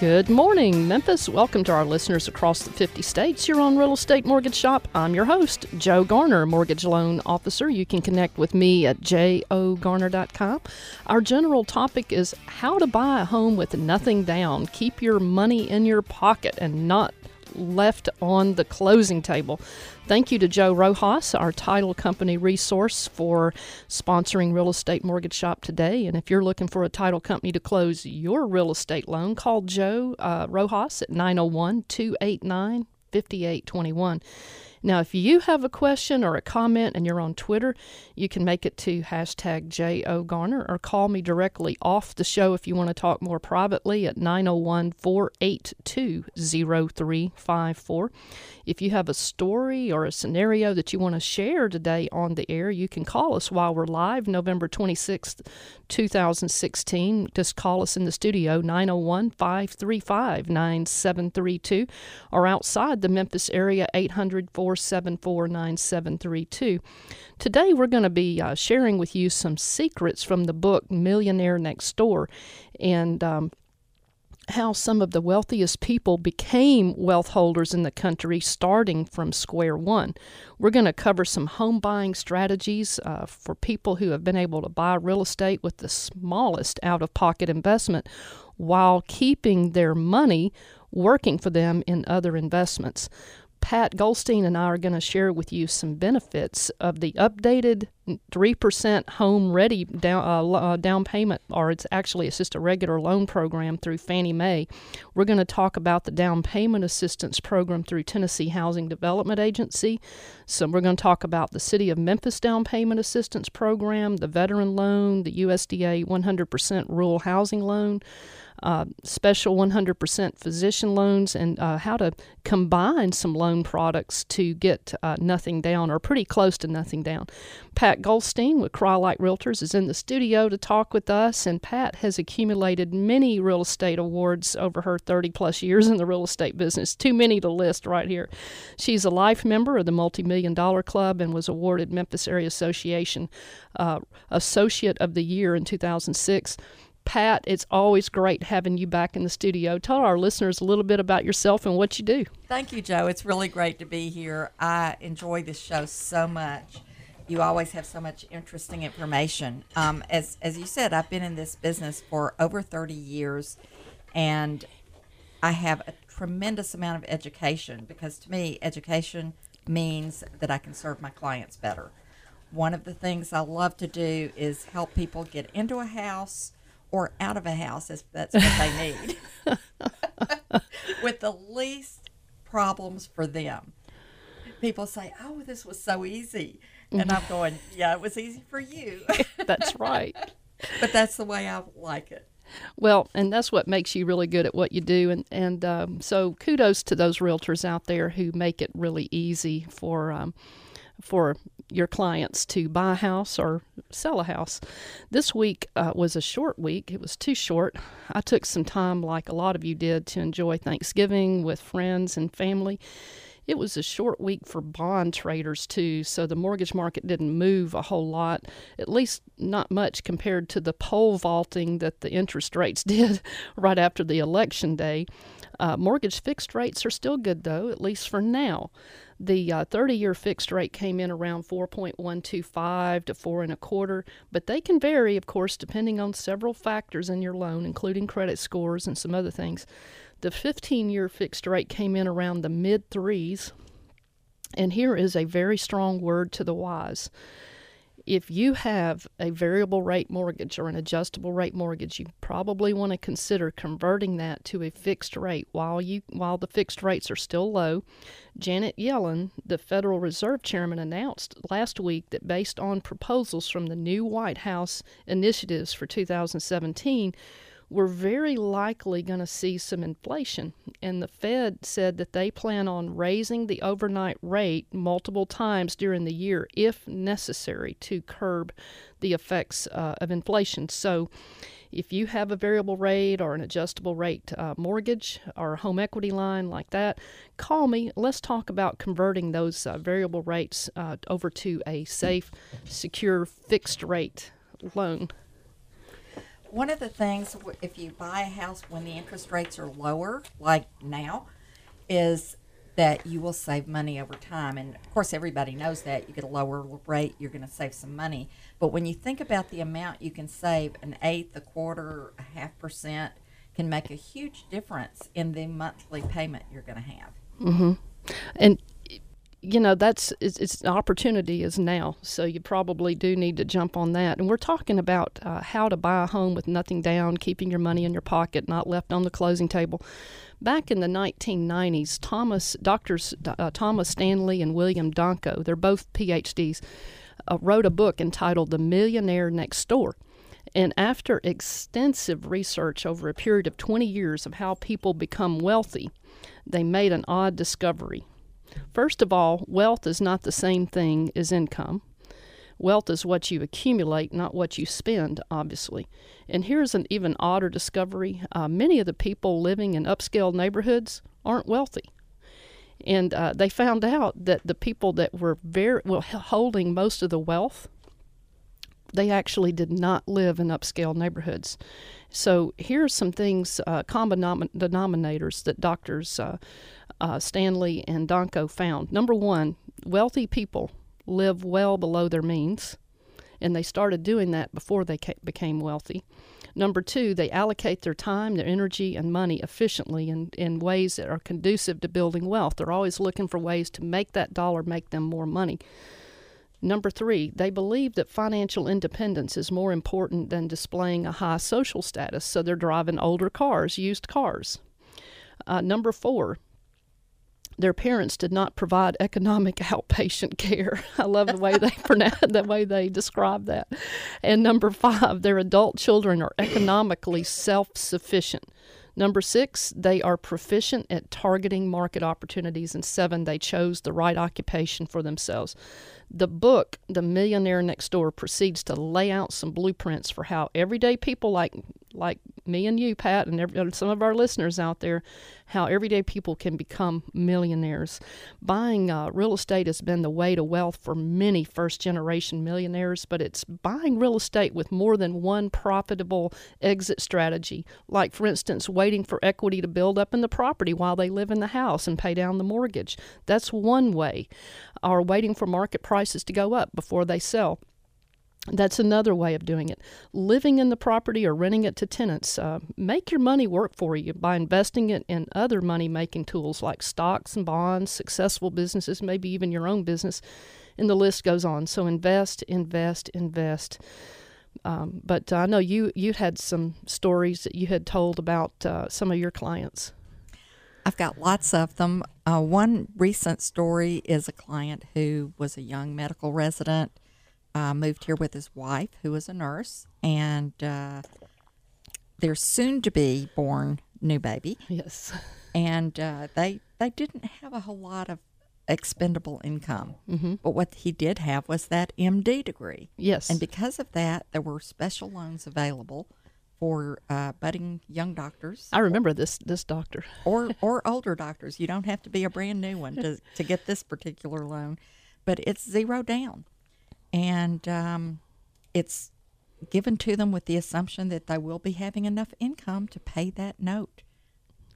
Good morning, Memphis. Welcome to our listeners across the 50 states. You're on Real Estate Mortgage Shop. I'm your host, Joe Garner, Mortgage Loan Officer. You can connect with me at jogarner.com. Our general topic is how to buy a home with nothing down. Keep your money in your pocket and not left on the closing table. Thank you to Joe Rojas, our title company resource, for sponsoring Real Estate Mortgage Shop today. And if you're looking for a title company to close your real estate loan, call Joe uh, Rojas at 901 289 5821. Now, if you have a question or a comment and you're on Twitter, you can make it to hashtag JOGarner or call me directly off the show if you want to talk more privately at 901 482 0354. If you have a story or a scenario that you want to share today on the air, you can call us while we're live, November 26th, 2016. Just call us in the studio, 901 535 9732, or outside the Memphis area, 800 474 9732. Today, we're going to be uh, sharing with you some secrets from the book Millionaire Next Door. And um, how some of the wealthiest people became wealth holders in the country starting from square one. We're going to cover some home buying strategies uh, for people who have been able to buy real estate with the smallest out of pocket investment while keeping their money working for them in other investments. Pat Goldstein and I are going to share with you some benefits of the updated 3% home ready down, uh, uh, down payment, or it's actually it's just a regular loan program through Fannie Mae. We're going to talk about the down payment assistance program through Tennessee Housing Development Agency. So we're going to talk about the City of Memphis down payment assistance program, the veteran loan, the USDA 100% rural housing loan uh, special 100% physician loans and uh, how to combine some loan products to get uh, nothing down or pretty close to nothing down. Pat Goldstein with Crye-Leike Realtors is in the studio to talk with us, and Pat has accumulated many real estate awards over her 30 plus years in the real estate business. Too many to list right here. She's a life member of the Multi Million Dollar Club and was awarded Memphis Area Association uh, Associate of the Year in 2006. Pat, it's always great having you back in the studio. Tell our listeners a little bit about yourself and what you do. Thank you, Joe. It's really great to be here. I enjoy this show so much. You always have so much interesting information. Um, as as you said, I've been in this business for over thirty years, and I have a tremendous amount of education because to me, education means that I can serve my clients better. One of the things I love to do is help people get into a house or out of a house if that's what they need with the least problems for them. People say, Oh, this was so easy. And I'm going, Yeah, it was easy for you. that's right. but that's the way I like it. Well, and that's what makes you really good at what you do, and and um, so kudos to those realtors out there who make it really easy for um, for your clients to buy a house or sell a house. This week uh, was a short week. It was too short. I took some time, like a lot of you did, to enjoy Thanksgiving with friends and family. It was a short week for bond traders, too, so the mortgage market didn't move a whole lot, at least not much compared to the pole vaulting that the interest rates did right after the election day. Uh, mortgage fixed rates are still good, though, at least for now. The 30 uh, year fixed rate came in around 4.125 to four and a quarter, but they can vary, of course, depending on several factors in your loan, including credit scores and some other things. The 15 year fixed rate came in around the mid threes. And here is a very strong word to the wise if you have a variable rate mortgage or an adjustable rate mortgage, you probably want to consider converting that to a fixed rate while you while the fixed rates are still low. Janet Yellen, the Federal Reserve Chairman, announced last week that based on proposals from the new White House initiatives for 2017, we're very likely going to see some inflation. And the Fed said that they plan on raising the overnight rate multiple times during the year if necessary to curb the effects uh, of inflation. So, if you have a variable rate or an adjustable rate uh, mortgage or home equity line like that, call me. Let's talk about converting those uh, variable rates uh, over to a safe, secure, fixed rate loan. One of the things, if you buy a house when the interest rates are lower, like now, is that you will save money over time. And of course, everybody knows that. You get a lower rate, you're going to save some money. But when you think about the amount you can save, an eighth, a quarter, a half percent can make a huge difference in the monthly payment you're going to have. Mm-hmm. And you know that's it's, it's opportunity is now so you probably do need to jump on that. And we're talking about uh, how to buy a home with nothing down keeping your money in your pocket not left on the closing table. Back in the 1990s thomas doctors uh, thomas stanley and william danko they're both phds uh, wrote a book entitled the millionaire next door. And after extensive research over a period of 20 years of how people become wealthy they made an odd discovery First of all, wealth is not the same thing as income. Wealth is what you accumulate, not what you spend, obviously. And here's an even odder discovery uh, many of the people living in upscale neighborhoods aren't wealthy. And uh, they found out that the people that were very well holding most of the wealth, they actually did not live in upscale neighborhoods. So here are some things, uh, common denominators that doctors uh, uh, Stanley and Danko found. Number one, wealthy people live well below their means, and they started doing that before they ca- became wealthy. Number two, they allocate their time, their energy, and money efficiently in, in ways that are conducive to building wealth. They're always looking for ways to make that dollar make them more money. Number three, they believe that financial independence is more important than displaying a high social status, so they're driving older cars, used cars. Uh, number four, their parents did not provide economic outpatient care. I love the way they pronounce the way they describe that. And number five, their adult children are economically self-sufficient. Number six, they are proficient at targeting market opportunities. And seven, they chose the right occupation for themselves. The book, The Millionaire Next Door, proceeds to lay out some blueprints for how everyday people like like me and you, Pat, and every, some of our listeners out there, how everyday people can become millionaires. Buying uh, real estate has been the way to wealth for many first generation millionaires, but it's buying real estate with more than one profitable exit strategy. Like, for instance, waiting for equity to build up in the property while they live in the house and pay down the mortgage. That's one way. Or waiting for market prices to go up before they sell. That's another way of doing it. Living in the property or renting it to tenants. Uh, make your money work for you by investing it in other money making tools like stocks and bonds, successful businesses, maybe even your own business, and the list goes on. So invest, invest, invest. Um, but I know you you had some stories that you had told about uh, some of your clients. I've got lots of them. Uh, one recent story is a client who was a young medical resident uh, moved here with his wife, who is a nurse, and uh, their soon to be born new baby. Yes. And uh, they they didn't have a whole lot of expendable income. Mm-hmm. But what he did have was that MD degree. Yes. And because of that, there were special loans available for uh, budding young doctors. I remember this this doctor. or or older doctors. You don't have to be a brand new one to to get this particular loan, but it's zero down and um, it's given to them with the assumption that they will be having enough income to pay that note,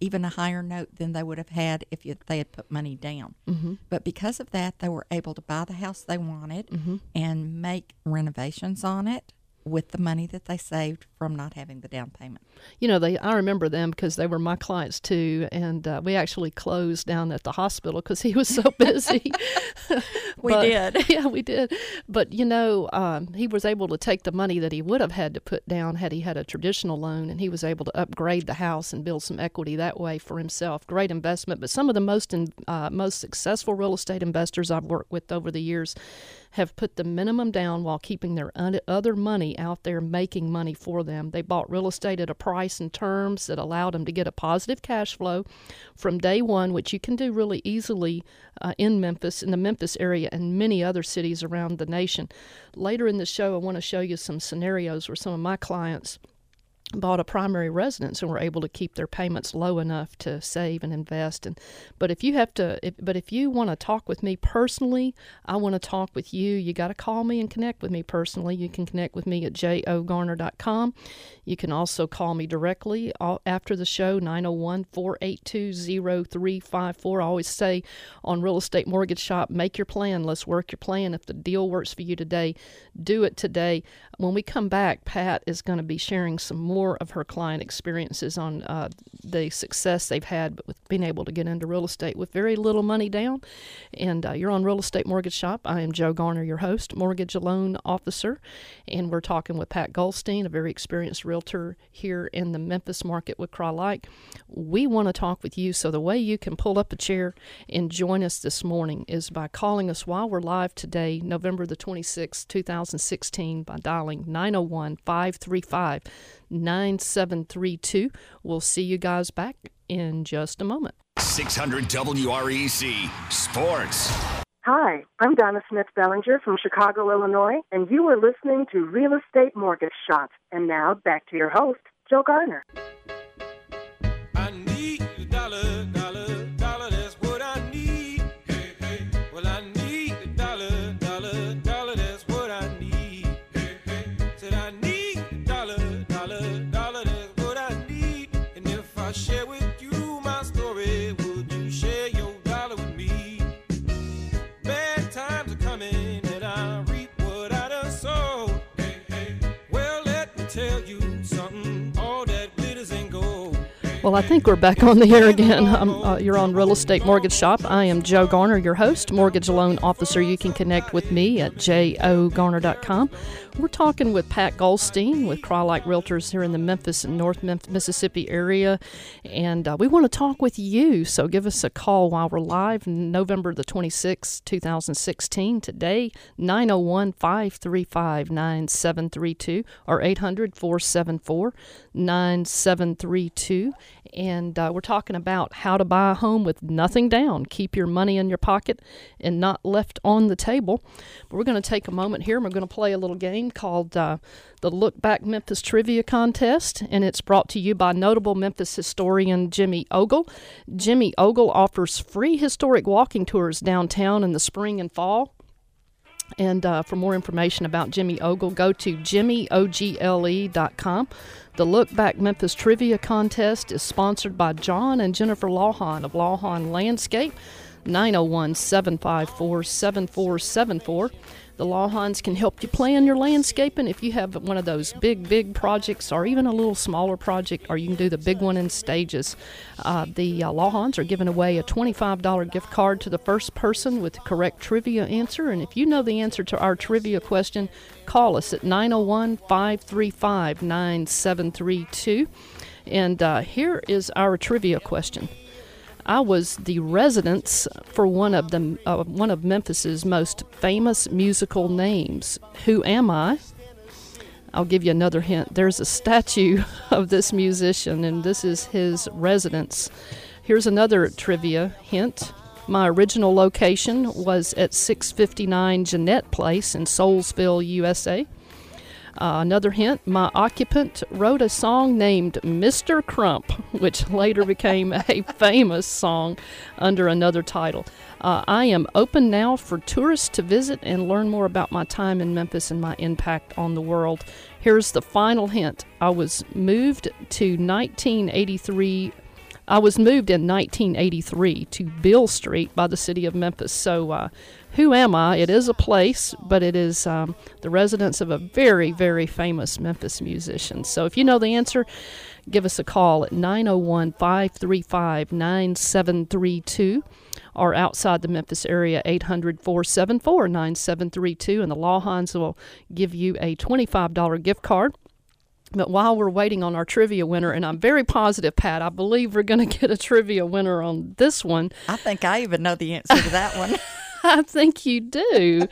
even a higher note than they would have had if you, they had put money down. Mm-hmm. But because of that, they were able to buy the house they wanted mm-hmm. and make renovations on it with the money that they saved from not having the down payment. You know, they I remember them because they were my clients too, and uh, we actually closed down at the hospital because he was so busy. we but, did, yeah, we did. But you know, um, he was able to take the money that he would have had to put down had he had a traditional loan, and he was able to upgrade the house and build some equity that way for himself. Great investment. But some of the most in, uh, most successful real estate investors I've worked with over the years have put the minimum down while keeping their other money out there making money for them. They bought real estate at a price and terms that allowed them to get a positive cash flow from day one, which you can do really easily uh, in Memphis, in the Memphis area, and many other cities around the nation. Later in the show, I want to show you some scenarios where some of my clients bought a primary residence and were able to keep their payments low enough to save and invest. And but if you have to if, but if you want to talk with me personally i want to talk with you you got to call me and connect with me personally. You can connect with me at jogarner.com you can also call me directly after the show 901-482-0354 i always say on real estate mortgage shop make your plan. Let's work your plan. If the deal works for you today do it today. When we come back pat is going to be sharing some more more of her client experiences on uh, the success they've had with being able to get into real estate with very little money down. And uh, you're on Real Estate Mortgage Shop. I am Joe Garner, your host, mortgage loan officer, and we're talking with Pat Goldstein, a very experienced realtor here in the Memphis market with Crye-Leike. We want to talk with you, so the way you can pull up a chair and join us this morning is by calling us while we're live today, November the 26th, 2016, by dialing 901 535 9732. We'll see you guys back in just a moment. 600 WREC Sports. Hi, I'm Donna Smith Bellinger from Chicago, Illinois, and you are listening to Real Estate Mortgage Shop. And now back to your host, Joe Garner. something well, I think we're back on the air again. Uh, you're on Real Estate Mortgage Shop. I am Joe Garner, your host, mortgage loan officer. You can connect with me at jogarner.com. We're talking with Pat Goldstein with Crye-Leike Realtors here in the Memphis and North Memphis, Mississippi area. And uh, we want to talk with you. So give us a call while we're live, November the 26th, 2016. Today, 901 535 9732 or 800 474 9732 and uh, we're talking about how to buy a home with nothing down. Keep your money in your pocket and not left on the table. But we're going to take a moment here and we're going to play a little game called uh, the Look Back Memphis Trivia Contest, and it's brought to you by notable Memphis historian Jimmy Ogle. Jimmy Ogle offers free historic walking tours downtown in the spring and fall. And uh, for more information about Jimmy Ogle, go to jimmyogle.com. The Look Back Memphis Trivia Contest is sponsored by John and Jennifer Lawhon of Lawhon Landscape, 901 754 7474. The Lawhons can help you plan your landscaping if you have one of those big, big projects or even a little smaller project, or you can do the big one in stages. Uh, the uh, are giving away a $25 gift card to the first person with the correct trivia answer. And if you know the answer to our trivia question, call us at 901 535 9732. And uh, here is our trivia question. I was the residence for one of the uh, one of Memphis's most famous musical names. Who am I? I'll give you another hint. There's a statue of this musician, and this is his residence. Here's another trivia hint. My original location was at 659 Jeanette Place in Soulsville, USA. Uh, another hint my occupant wrote a song named Mr. Crump, which later became a famous song under another title. Uh, I am open now for tourists to visit and learn more about my time in Memphis and my impact on the world. Here's the final hint I was moved to 1983 I was moved in 1983 to Beale Street by the city of Memphis. So, uh, who am I? It is a place, but it is um, the residence of a very, very famous Memphis musician. So, if you know the answer, give us a call at 901 535 9732 or outside the Memphis area, 800 474 9732. And the Lawhons will give you a $25 gift card but while we're waiting on our trivia winner, and I'm very positive, Pat, I believe we're going to get a trivia winner on this one. I think I even know the answer to that one. I think you do.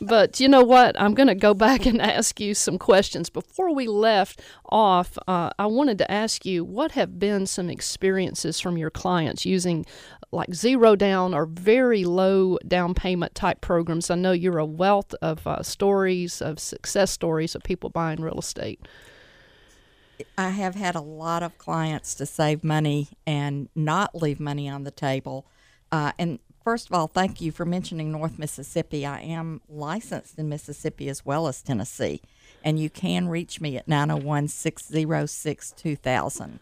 but you know what? I'm going to go back and ask you some questions. Before we left off, uh, I wanted to ask you what have been some experiences from your clients using like zero down or very low down payment type programs? I know you're a wealth of uh, stories, of success stories of people buying real estate. I have had a lot of clients to save money and not leave money on the table. Uh, and first of all, thank you for mentioning North Mississippi. I am licensed in Mississippi as well as Tennessee, and you can reach me at 901 606 2000.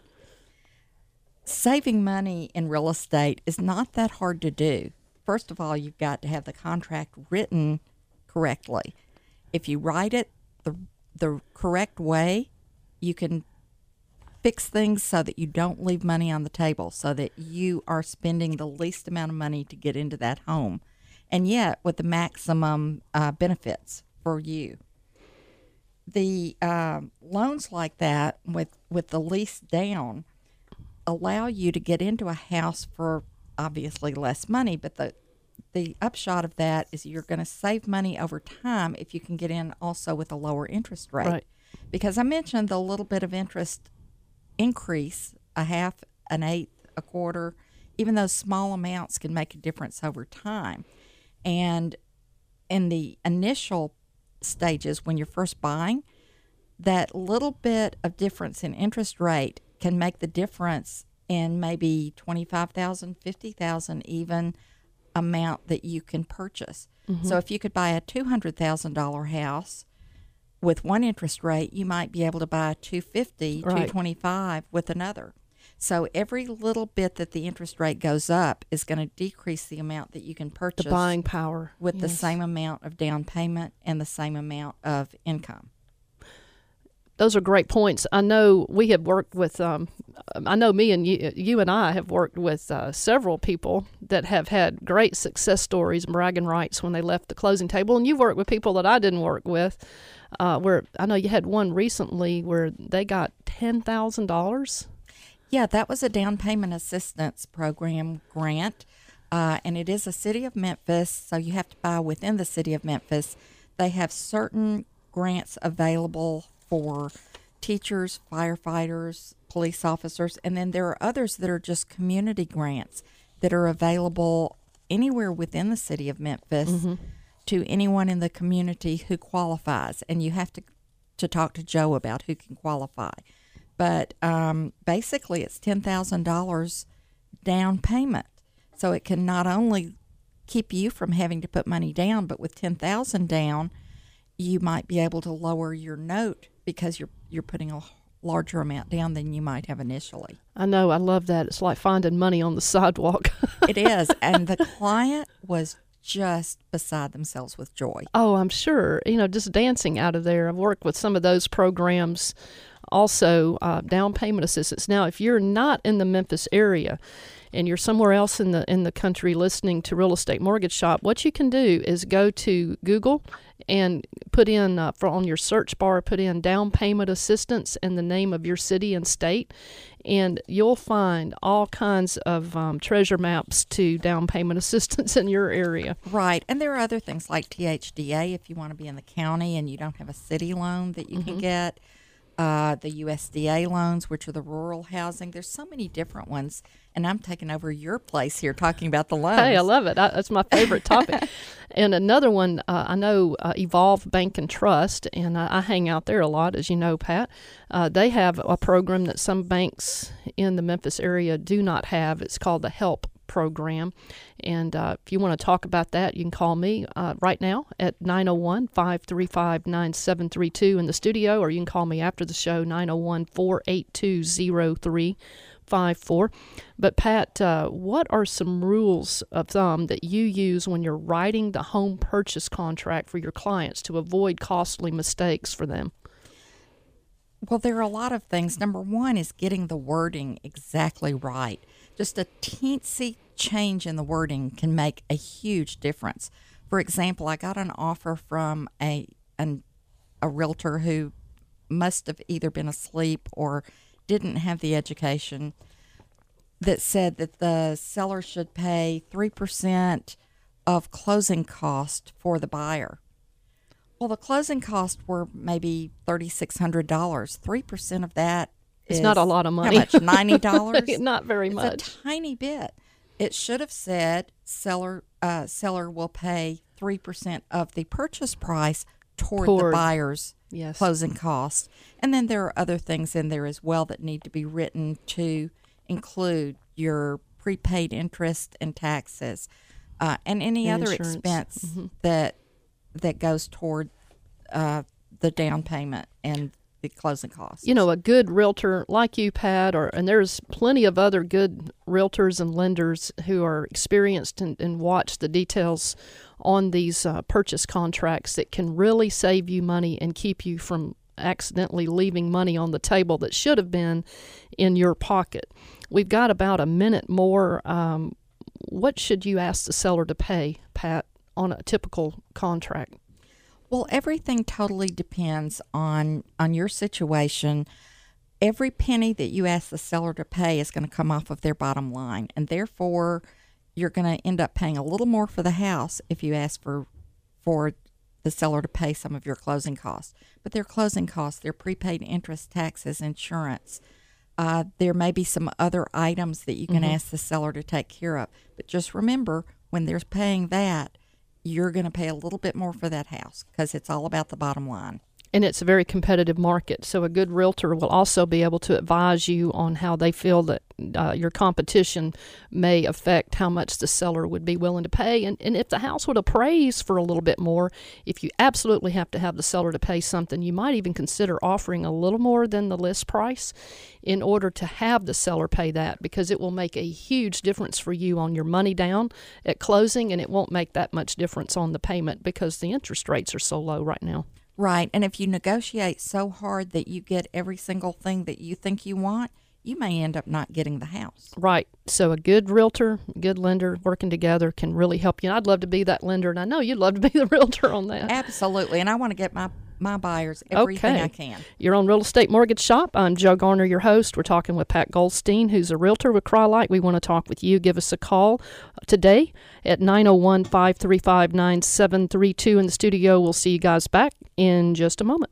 Saving money in real estate is not that hard to do. First of all, you've got to have the contract written correctly. If you write it the, the correct way, you can fix things so that you don't leave money on the table, so that you are spending the least amount of money to get into that home, and yet with the maximum uh, benefits for you. The uh, loans like that, with with the lease down, allow you to get into a house for obviously less money, but the the upshot of that is you're going to save money over time if you can get in also with a lower interest rate. Right. Because I mentioned the little bit of interest increase, a half, an eighth, a quarter, even those small amounts can make a difference over time. And in the initial stages, when you're first buying, that little bit of difference in interest rate can make the difference in maybe 25,000, 50,000 even amount that you can purchase. Mm-hmm. So if you could buy a $200,000 house with one interest rate, you might be able to buy 250, Right. 225 with another. So every little bit that the interest rate goes up is going to decrease the amount that you can purchase. The buying power. with the same amount of down payment and the same amount of income. Those are great points. I know we have worked with. Um, I know me and you, you and I have worked with uh, several people that have had great success stories and bragging rights when they left the closing table. And you've worked with people that I didn't work with. Uh, where I know you had one recently where they got ten thousand dollars. Yeah, that was a down payment assistance program grant, uh, and it is a city of Memphis, so you have to buy within the city of Memphis. They have certain grants available for teachers, firefighters, police officers, and then there are others that are just community grants that are available anywhere within the city of Memphis to anyone in the community who qualifies. And you have to to talk to Joe about who can qualify. But um, basically, it's ten thousand dollars down payment, so it can not only keep you from having to put money down, but with ten thousand down, you might be able to lower your note because you're you're putting a larger amount down than you might have initially. I know. I love that. It's like finding money on the sidewalk. It is, and the client was just beside themselves with joy. Oh, I'm sure. You know, just dancing out of there. I've worked with some of those programs. Also, uh, down payment assistance. Now, if you're not in the Memphis area and you're somewhere else in the in the country listening to Real Estate Mortgage Shop, what you can do is go to Google and put in uh, for on your search bar, put in down payment assistance and the name of your city and state, and you'll find all kinds of um, treasure maps to down payment assistance in your area. Right. And there are other things like THDA if you want to be in the county and you don't have a city loan that you can get. Uh, the USDA loans, which are the rural housing. There's so many different ones. And I'm taking over your place here talking about the loans. Hey, I love it. I, that's my favorite topic. and another one, uh, I know uh, Evolve Bank and Trust, and I, I hang out there a lot, as you know, Pat. Uh, they have a program that some banks in the Memphis area do not have. It's called the HELP program. And uh, if you want to talk about that, you can call me uh, right now at 901 535 9732 in the studio, or you can call me after the show, 901 482 0354. But, Pat, uh, what are some rules of thumb that you use when you're writing the home purchase contract for your clients to avoid costly mistakes for them? Well, there are a lot of things. Number one is getting the wording exactly right. Just a teensy change in the wording can make a huge difference. For example, I got an offer from a an, a realtor who must have either been asleep or didn't have the education that said that the seller should pay three percent of closing cost for the buyer. Well, the closing costs were maybe thirty six hundred dollars. Three percent of that It's not a lot of money. How much? Ninety dollars. Not very it's much. a tiny bit. It should have said seller uh, seller will pay three percent of the purchase price toward, Toward- the buyer's Yes. closing costs. And then there are other things in there as well that need to be written to include your prepaid interest and taxes, uh, and any And other insurance. expense that that goes toward uh, the down payment and the closing costs. you know, a good realtor like you, Pat, or and there's plenty of other good realtors and lenders who are experienced and, and watch the details on these uh, purchase contracts that can really save you money and keep you from accidentally leaving money on the table that should have been in your pocket. We've got about a minute more. Um, what should you ask the seller to pay, Pat, on a typical contract? Well, everything totally depends on on your situation. Every penny that you ask the seller to pay is going to come off of their bottom line, and therefore, you're going to end up paying a little more for the house if you ask for for the seller to pay some of your closing costs. But their closing costs, their prepaid interest, taxes, insurance. Uh, there may be some other items that you can ask the seller to take care of. But just remember, when they're paying that, you're going to pay a little bit more for that house because it's all about the bottom line. And it's a very competitive market. So a good realtor will also be able to advise you on how they feel that uh, your competition may affect how much the seller would be willing to pay, and, and if the house would appraise for a little bit more. If you absolutely have to have the seller to pay something, you might even consider offering a little more than the list price in order to have the seller pay that because it will make a huge difference for you on your money down at closing, and it won't make that much difference on the payment because the interest rates are so low right now. Right. And if you negotiate so hard that you get every single thing that you think you want, you may end up not getting the house. Right. So a good realtor, good lender working together can really help you. And I'd love to be that lender, and I know you'd love to be the realtor on that. Absolutely. And I want to get my, my buyers everything Okay. I can. You're on Real Estate Mortgage Shop. I'm Joe Garner, your host. We're talking with Pat Goldstein, who's a realtor with Crye-Leike. We want to talk with you. Give us a call uh, today at 901 535 9732 in the studio. We'll see you guys back in just a moment.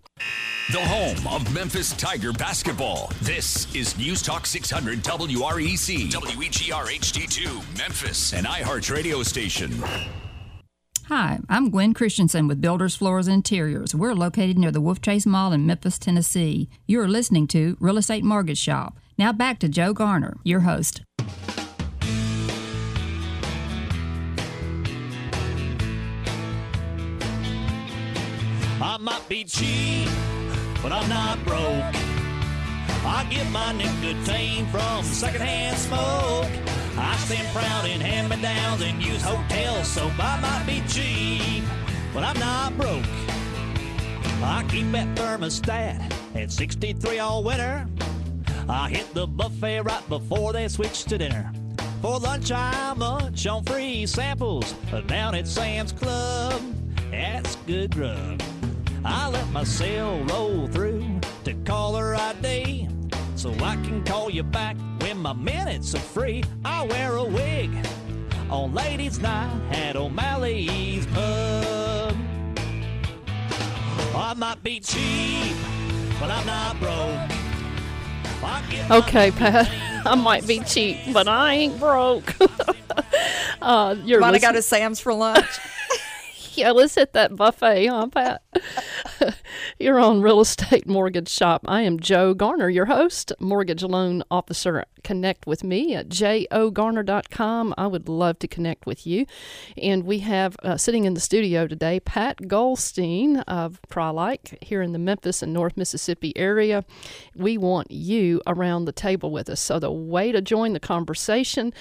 The home of Memphis Tiger basketball. This is News Talk 600 WREC, WEGR HD2, Memphis, an iHeart radio station. Hi, I'm Gwen Christensen with Builders Floors Interiors. We're located near the Wolf Chase Mall in Memphis, Tennessee. You are listening to Real Estate Mortgage Shop. Now back to Joe Garner, your host. I might be cheap, but I'm not broke. I get my nicotine from secondhand smoke. I stand proud in hand-me-downs and use hotel soap. I might be cheap, but I'm not broke. I keep that thermostat at 63 all winter. I hit the buffet right before they switch to dinner. For lunch, I munch on free samples down at Sam's Club. That's good grub. I let my cell roll through to caller ID so I can call you back when my minutes are free. I wear a wig on ladies' night at O'Malley's Pub. I might be cheap, but I'm not broke. I get my Okay, Pat. I might be cheap, but I ain't broke. uh, you're Want to go listening- to Sam's for lunch? Yeah, let's hit that buffet, huh, Pat? You're on Real Estate Mortgage Shop. I am Joe Garner, your host, mortgage loan officer. Connect with me at jogarner.com. I would love to connect with you. And we have uh, sitting in the studio today Pat Goldstein of Crye-Leike here in the Memphis and North Mississippi area. We want you around the table with us. So the way to join the conversation,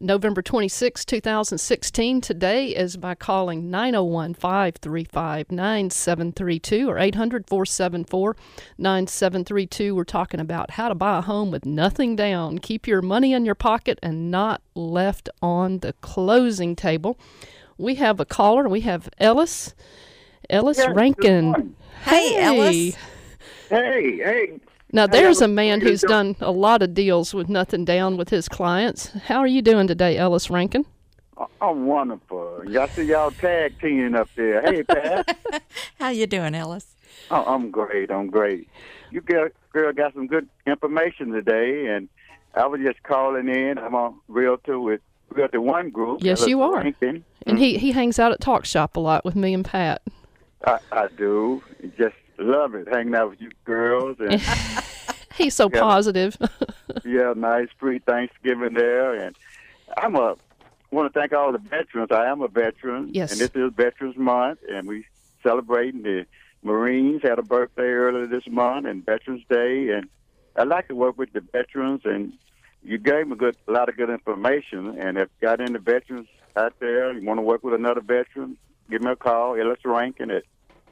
November 26, 2016, today is by calling 901 535 9732 or 800 474 9732. We're talking about how to buy a home with nothing down. Keep your money in your pocket and not left on the closing table. We have a caller. We have Ellis. Ellis Yes, Rankin. morning. Hey, Ellis. Hey, hey. Now, there's a man who's doing? done a lot of deals with nothing down with his clients. How are you doing today, Ellis Rankin? I- I'm wonderful. Y'all see y'all tag teaming up there. Hey, Pat. How you doing, Ellis? oh, I'm great. I'm great. You girl, girl got some good information today, and I was just calling in. I'm a realtor with Realtor One Group. Yes, you are. Rankin. And he, he hangs out at Talk Shop a lot with me and Pat. I, I do. Just love it, hanging out with you girls, and He's so Yeah. positive. yeah, nice free Thanksgiving there. And I'm a want to thank all the veterans. I am a veteran, Yes. and this is Veterans Month, and we celebrating the Marines had a birthday earlier this month, and Veterans Day, and I like to work with the veterans, and you gave me a good, a lot of good information, and if you got any veterans out there, you want to work with another veteran, give me a call, Ellis Rankin at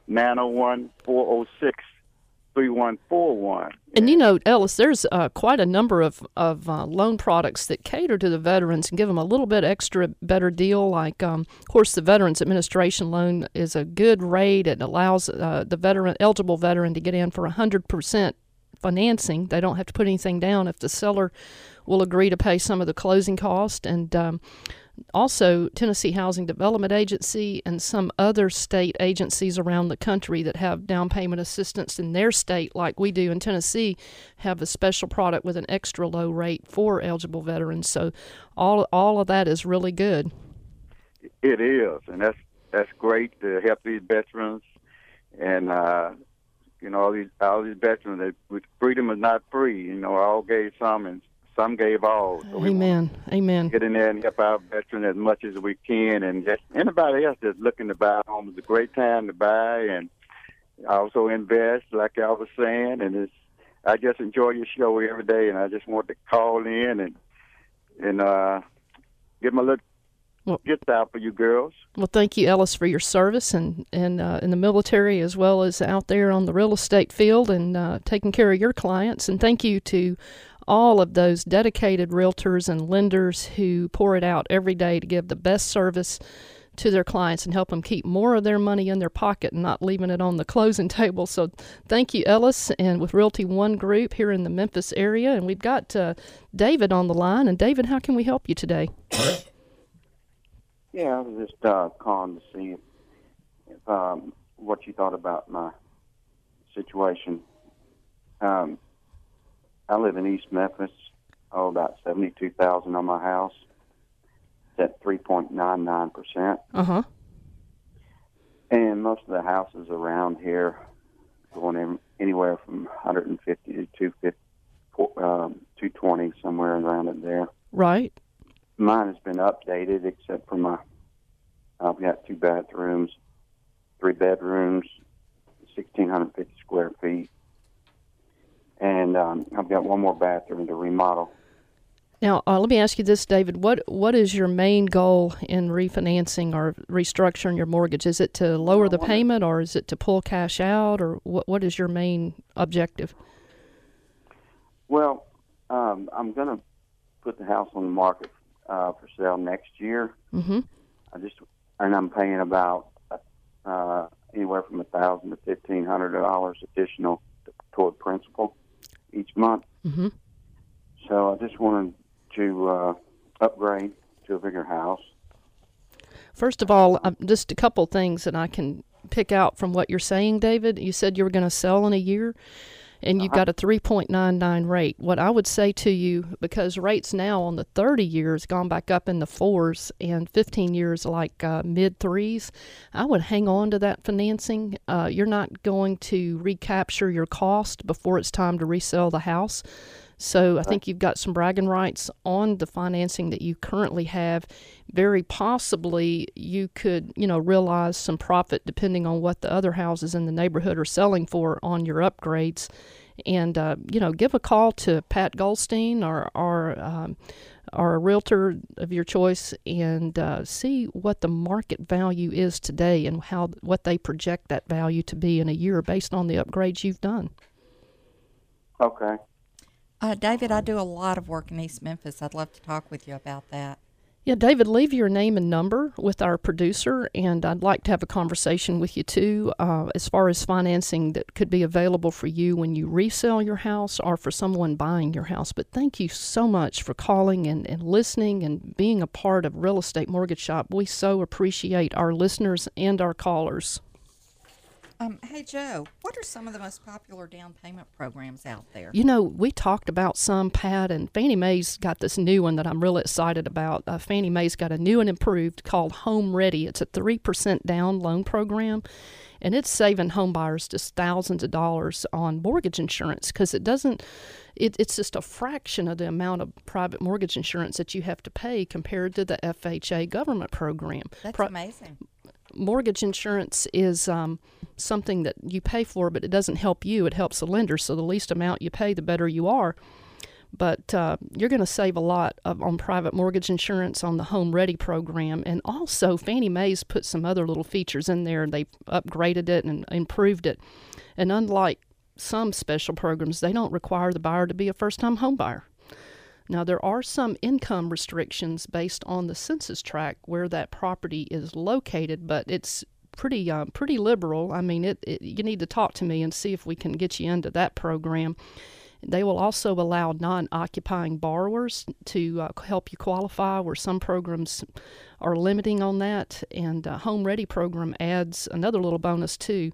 901-406-3141. And you know, Ellis, there's uh, quite a number of of uh, loan products that cater to the veterans and give them a little bit extra better deal. Like, um, of course, the Veterans Administration loan is a good rate. It allows uh, the veteran eligible veteran to get in for hundred percent financing. They don't have to put anything down if the seller will agree to pay some of the closing cost and. Um, also Tennessee Housing Development Agency and some other state agencies around the country that have down payment assistance in their state, like we do in Tennessee, have a special product with an extra low rate for eligible veterans. So all all of that is really good. It is, and that's that's great to help these veterans, and uh, you know all these all these veterans. That freedom is not free. You know, all gave some, and some gave all. So we Amen. Amen. get in there and help our veterans as much as we can, and just anybody else that's looking to buy a home is a great time to buy, and also invest, like I was saying, and it's. I just enjoy your show every day, and I just want to call in and and uh, give my little Well- gift out for you girls. Well, thank you, Ellis, for your service and and uh, in the military as well as out there on the real estate field and uh, taking care of your clients. And thank you to all of those dedicated realtors and lenders who pour it out every day to give the best service to their clients and help them keep more of their money in their pocket and not leaving it on the closing table. So, thank you, Ellis, and with Realty One Group here in the Memphis area. And we've got uh, David on the line. And David, how can we help you today? Yeah, I was just uh, calling to see if, if um, what you thought about my situation. Um, I live in East Memphis. Oh, about seventy-two thousand on my house. It's at three point nine nine percent, Uh huh. and most of the houses around here going in anywhere from 150 to 250, um, 220, somewhere around it there. Right. Mine has been updated except for my. I've got two bathrooms, three bedrooms, sixteen hundred fifty square feet, and um, I've got one more bathroom to remodel. Now, uh, let me ask you this, David. What what is your main goal in refinancing or restructuring your mortgage? Is it to lower the payment, or is it to pull cash out, or what what is your main objective? Well, um, I'm going to put the house on the market uh, for sale next year. Mm-hmm. I just and I'm paying about uh, anywhere from a thousand to fifteen hundred dollars additional toward principal each month. Mm-hmm. So I just wanted to uh, upgrade to a bigger house. First of all, um, just a couple things that I can pick out from what you're saying, David. You said you were going to sell in a year, and you've got a 3.99 rate. What I would say to you, because rates now on the 30 years gone back up in the fours, and 15 years like uh, mid threes, I would hang on to that financing. Uh, you're not going to recapture your cost before it's time to resell the house. So I think you've got some bragging rights on the financing that you currently have. Very possibly you could, you know, realize some profit depending on what the other houses in the neighborhood are selling for on your upgrades. And uh, you know, give a call to Pat Goldstein or or um, a realtor of your choice and uh, see what the market value is today and how what they project that value to be in a year based on the upgrades you've done. Okay. Uh, David, I do a lot of work in East Memphis. I'd love to talk with you about that. Yeah, David, leave your name and number with our producer, and I'd like to have a conversation with you too uh, as far as financing that could be available for you when you resell your house or for someone buying your house. But thank you so much for calling and, and listening and being a part of Real Estate Mortgage Shop. We so appreciate our listeners and our callers. Um, hey Joe, what are some of the most popular down payment programs out there? You know, we talked about some, Pat, and Fannie Mae's got this new one that I'm really excited about. Uh, Fannie Mae's got a new and improved called Home Ready. It's a 3% down loan program, and it's saving homebuyers just thousands of dollars on mortgage insurance because it doesn't. It, it's just a fraction of the amount of private mortgage insurance that you have to pay compared to the FHA government program. That's Pro- amazing. Mortgage insurance is um, something that you pay for, but it doesn't help you. It helps the lender. So the least amount you pay, the better you are. But uh, you're going to save a lot of, on private mortgage insurance on the Home Ready program. And also, Fannie Mae's put some other little features in there. They've upgraded it and improved it. And unlike some special programs, they don't require the buyer to be a first time home buyer. Now, there are some income restrictions based on the census tract where that property is located, but it's pretty uh, pretty liberal. I mean, it, it, you need to talk to me and see if we can get you into that program. They will also allow non-occupying borrowers to uh, help you qualify, where some programs are limiting on that. And uh, Home Ready program adds another little bonus too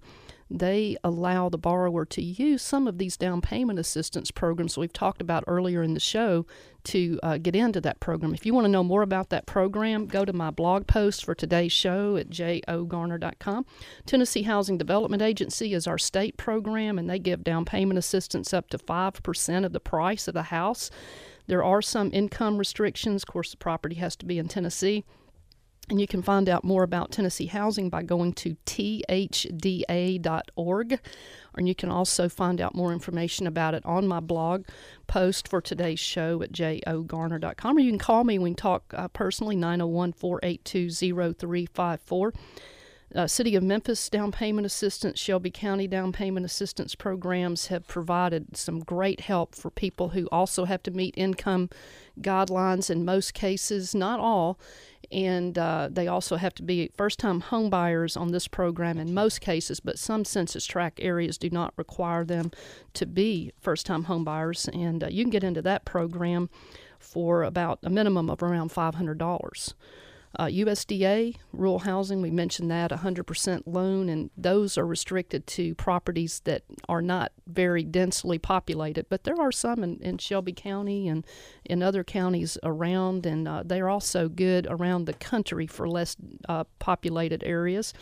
they allow the borrower to use some of these down payment assistance programs we've talked about earlier in the show to uh, get into that program. If you want to know more about that program, go to my blog post for today's show at jogarner.com. Tennessee Housing Development Agency is our state program, and they give down payment assistance up to 5% of the price of the house. There are some income restrictions. Of course, the property has to be in Tennessee. And you can find out more about Tennessee Housing by going to thdA.org. And you can also find out more information about it on my blog post for today's show at jogarner.com. Or you can call me. We can talk uh, personally, 901 482 0354. Uh, City of Memphis down payment assistance, Shelby County down payment assistance programs have provided some great help for people who also have to meet income guidelines in most cases, not all and uh, they also have to be first time home buyers on this program in most cases, but some census tract areas do not require them to be first time home buyers. And uh, you can get into that program for about a minimum of around $500. Uh, USDA, rural housing, we mentioned that 100% loan, and those are restricted to properties that are not very densely populated. But there are some in, in Shelby County and in other counties around, and uh, they're also good around the country for less uh, populated areas.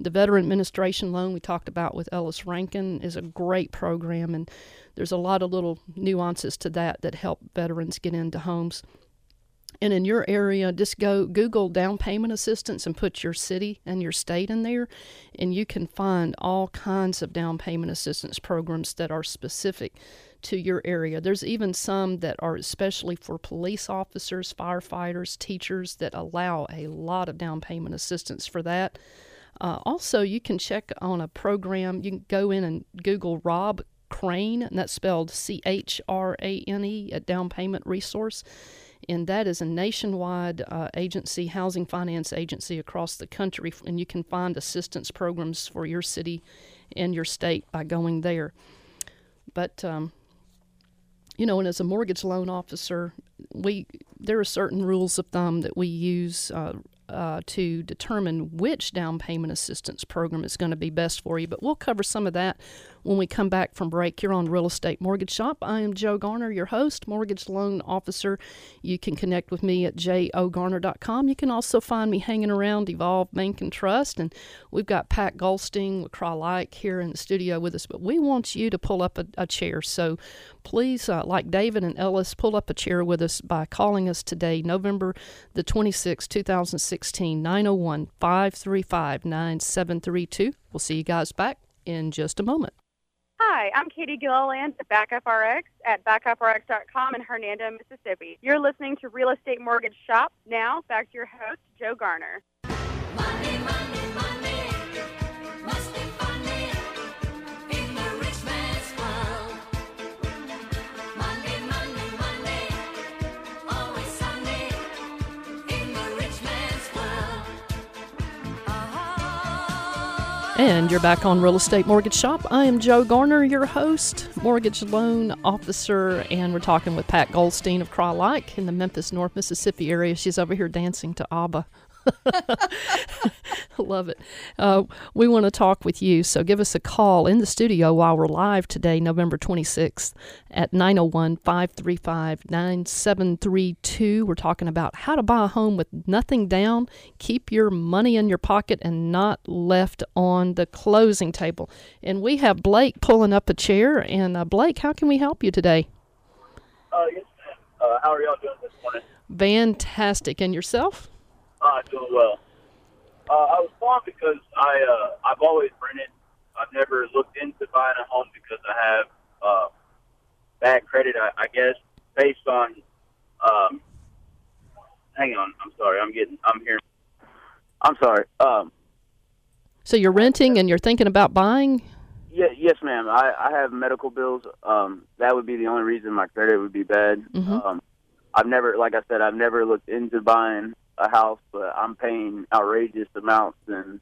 The Veteran Administration Loan we talked about with Ellis Rankin is a great program, and there's a lot of little nuances to that that help veterans get into homes. And in your area, just go Google down payment assistance and put your city and your state in there, and you can find all kinds of down payment assistance programs that are specific to your area. There's even some that are especially for police officers, firefighters, teachers that allow a lot of down payment assistance for that. Uh, also, you can check on a program. You can go in and Google Rob Chrane, and that's spelled C H R A N E, a down payment resource and that is a nationwide uh, agency, housing finance agency across the country, and you can find assistance programs for your city and your state by going there. But um, you know, and as a mortgage loan officer, we there are certain rules of thumb that we use uh, uh, to determine which down payment assistance program is going to be best for you. But we'll cover some of that when we come back from break here on Real Estate Mortgage Shop. I am Joe Garner, your host, mortgage loan officer. You can connect with me at jogarner.com. You can also find me hanging around Evolve Bank and Trust. And we've got Pat Goldstein with Crye here in the studio with us. But we want you to pull up a, a chair. So please, uh, like David and Ellis, pull up a chair with us by calling us today, November the 26th, 2016, 901 535 9732. We'll see you guys back in just a moment. Hi, I'm Katie Gilliland at Backup RX at backuprx.com in Hernando, Mississippi. You're listening to Real Estate Mortgage Shop. Now, back to your host, Joe Garner. And you're back on Real Estate Mortgage Shop. I am Joe Garner, your host, mortgage loan officer, and we're talking with Pat Goldstein of Crye-Leike in the Memphis, North Mississippi area. She's over here dancing to ABBA. Love it. Uh, we want to talk with you, so give us a call in the studio while we're live today, November 26th at 901 535 9732. We're talking about how to buy a home with nothing down, keep your money in your pocket, and not left on the closing table. And we have Blake pulling up a chair. And uh, Blake, how can we help you today? Uh, yes, ma'am. Uh, how are y'all doing this morning? Fantastic. And yourself? Uh, doing well. Uh, I was calling because I uh, I've always rented. I've never looked into buying a home because I have uh, bad credit. I, I guess based on. Um, hang on. I'm sorry. I'm getting. I'm here. I'm sorry. Um, So you're renting and you're thinking about buying? yeah, yes, ma'am. I, I have medical bills. Um, that would be the only reason my credit would be bad. Mhm. Um, I've never, like I said, I've never looked into buying a house, but I'm paying outrageous amounts and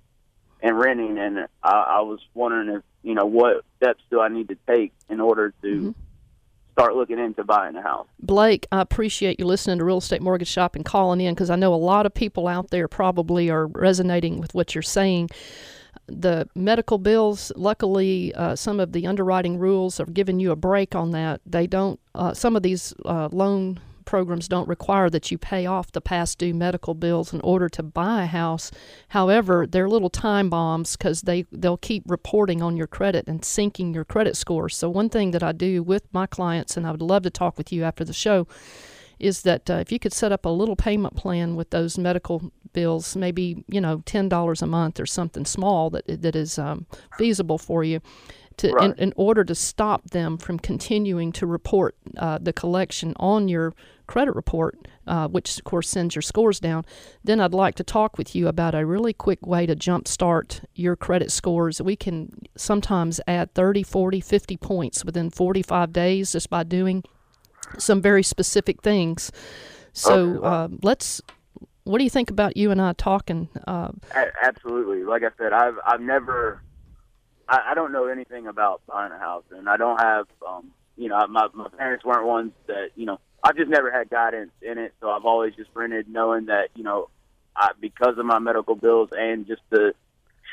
and renting, and I, I was wondering if you know what steps do I need to take in order to start looking into buying a house. Blake, I appreciate you listening to Real Estate Mortgage Shop and calling in because I know a lot of people out there probably are resonating with what you're saying. The medical bills, luckily, uh, some of the underwriting rules are giving you a break on that. They don't, uh, some of these uh, loan programs don't require that you pay off the past due medical bills in order to buy a house. However, they're little time bombs because they, they'll keep reporting on your credit and sinking your credit score. So, one thing that I do with my clients, and I would love to talk with you after the show, is that uh, if you could set up a little payment plan with those medical bills, maybe you know ten dollars a month or something small that that is um, feasible for you, to in, Right. in order to stop them from continuing to report uh, the collection on your credit report, uh, which of course sends your scores down. Then I'd like to talk with you about a really quick way to jumpstart your credit scores. We can sometimes add 30, 40, 50 points within 45 days just by doing some very specific things. So uh, let's. What do you think about you and I talking? Uh, A- absolutely. Like I said, I've I've never, I, I don't know anything about buying a house, and I don't have, um, you know, my my parents weren't ones that, you know, I've just never had guidance in it, so I've always just rented, knowing that, you know, I, because of my medical bills and just the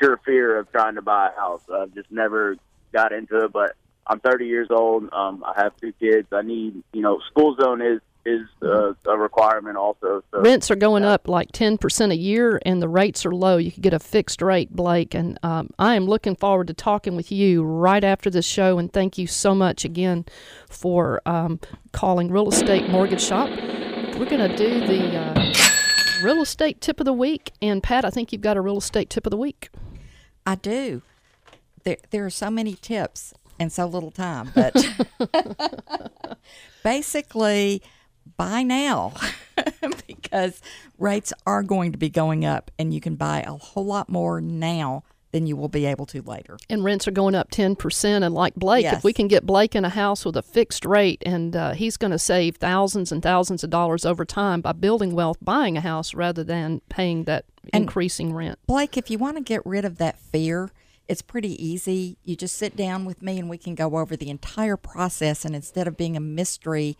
sure fear of trying to buy a house, I've just never got into it. But I'm 30 years old. Um, I have two kids. I need, you know, school zone is is uh, a requirement also. So Rents are going up like 10% a year, and the rates are low. You could get a fixed rate, Blake. And um, I am looking forward to talking with you right after this show. And thank you so much again for um, calling Real Estate Mortgage Shop. We're going to do the uh, real estate tip of the week. And Pat, I think you've got a real estate tip of the week. I do. There, there are so many tips and so little time, but basically, buy now because rates are going to be going up, and you can buy a whole lot more now than you will be able to later. and rents are going up 10% and like blake if we can get blake in a house with a fixed rate and uh, he's going to save thousands and thousands of dollars over time by building wealth buying a house rather than paying that And- increasing rent Blake, if you want to get rid of that fear, it's pretty easy. You just sit down with me and we can go over the entire process. And instead of being a mystery,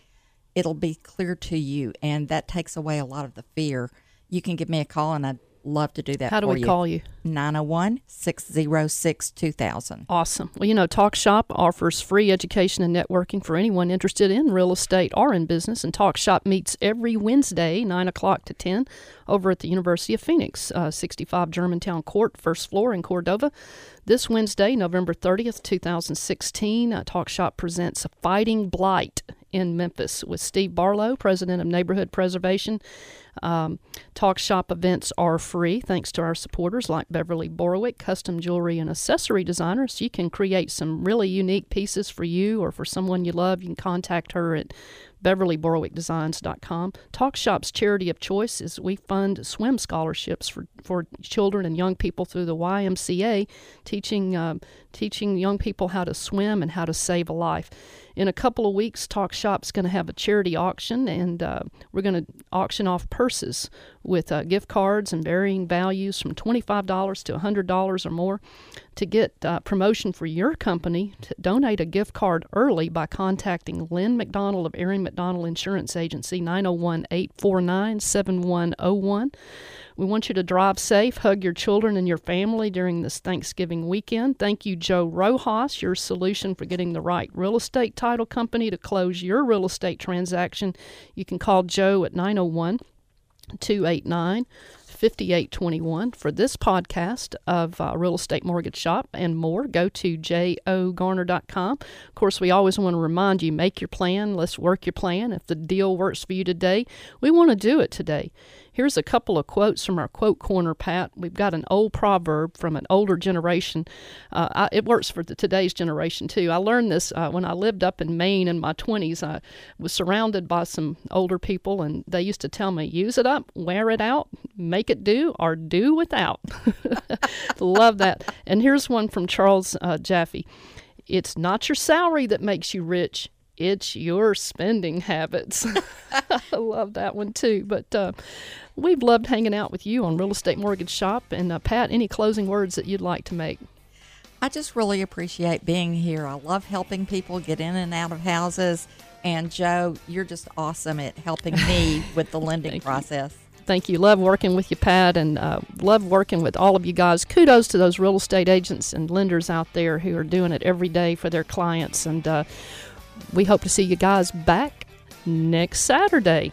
it'll be clear to you. And that takes away a lot of the fear. You can give me a call and I'd love to do that how do we you. call you 901 606 2000. Awesome. Well, you know, Talk Shop offers free education and networking for anyone interested in real estate or in business. And Talk Shop meets every Wednesday, 9 o'clock to 10, over at the University of Phoenix, uh, 65 Germantown Court, first floor in Cordova. This Wednesday, November 30th, 2016, uh, Talk Shop presents a Fighting Blight in Memphis with Steve Barlow, president of Neighborhood Preservation. Um, talk shop events are free thanks to our supporters like Beverly Borowick, custom jewelry and accessory designers. You can create some really unique pieces for you or for someone you love. You can contact her at beverlyborowickdesigns.com. Talk Shop's charity of choice is we fund swim scholarships for, for children and young people through the YMCA, teaching um, teaching young people how to swim and how to save a life. In a couple of weeks, Talk Shop's going to have a charity auction, and uh, we're going to auction off purses with uh, gift cards and varying values from $25 to $100 or more. To get uh, promotion for your company, to donate a gift card early by contacting Lynn McDonald of Erin McDonald Insurance Agency, 901 849 7101. We want you to drive safe, hug your children and your family during this Thanksgiving weekend. Thank you, Joe Rojas, your solution for getting the right real estate title company to close your real estate transaction. You can call Joe at 901 289 5821 for this podcast of uh, Real Estate Mortgage Shop and more. Go to jogarner.com. Of course, we always want to remind you make your plan. Let's work your plan. If the deal works for you today, we want to do it today. Here's a couple of quotes from our quote corner, Pat. We've got an old proverb from an older generation. Uh, I, it works for the, today's generation too. I learned this uh, when I lived up in Maine in my 20s. I was surrounded by some older people, and they used to tell me, use it up, wear it out, make it do, or do without. Love that. And here's one from Charles uh, Jaffe. It's not your salary that makes you rich it's your spending habits. I love that one too. But uh, we've loved hanging out with you on Real Estate Mortgage Shop. And uh, Pat, any closing words that you'd like to make? I just really appreciate being here. I love helping people get in and out of houses. And Joe, you're just awesome at helping me with the lending process. Thank you. Love working with you, Pat, and uh, love working with all of you guys. Kudos to those real estate agents and lenders out there who are doing it every day for their clients. And uh, we hope to see you guys back next Saturday.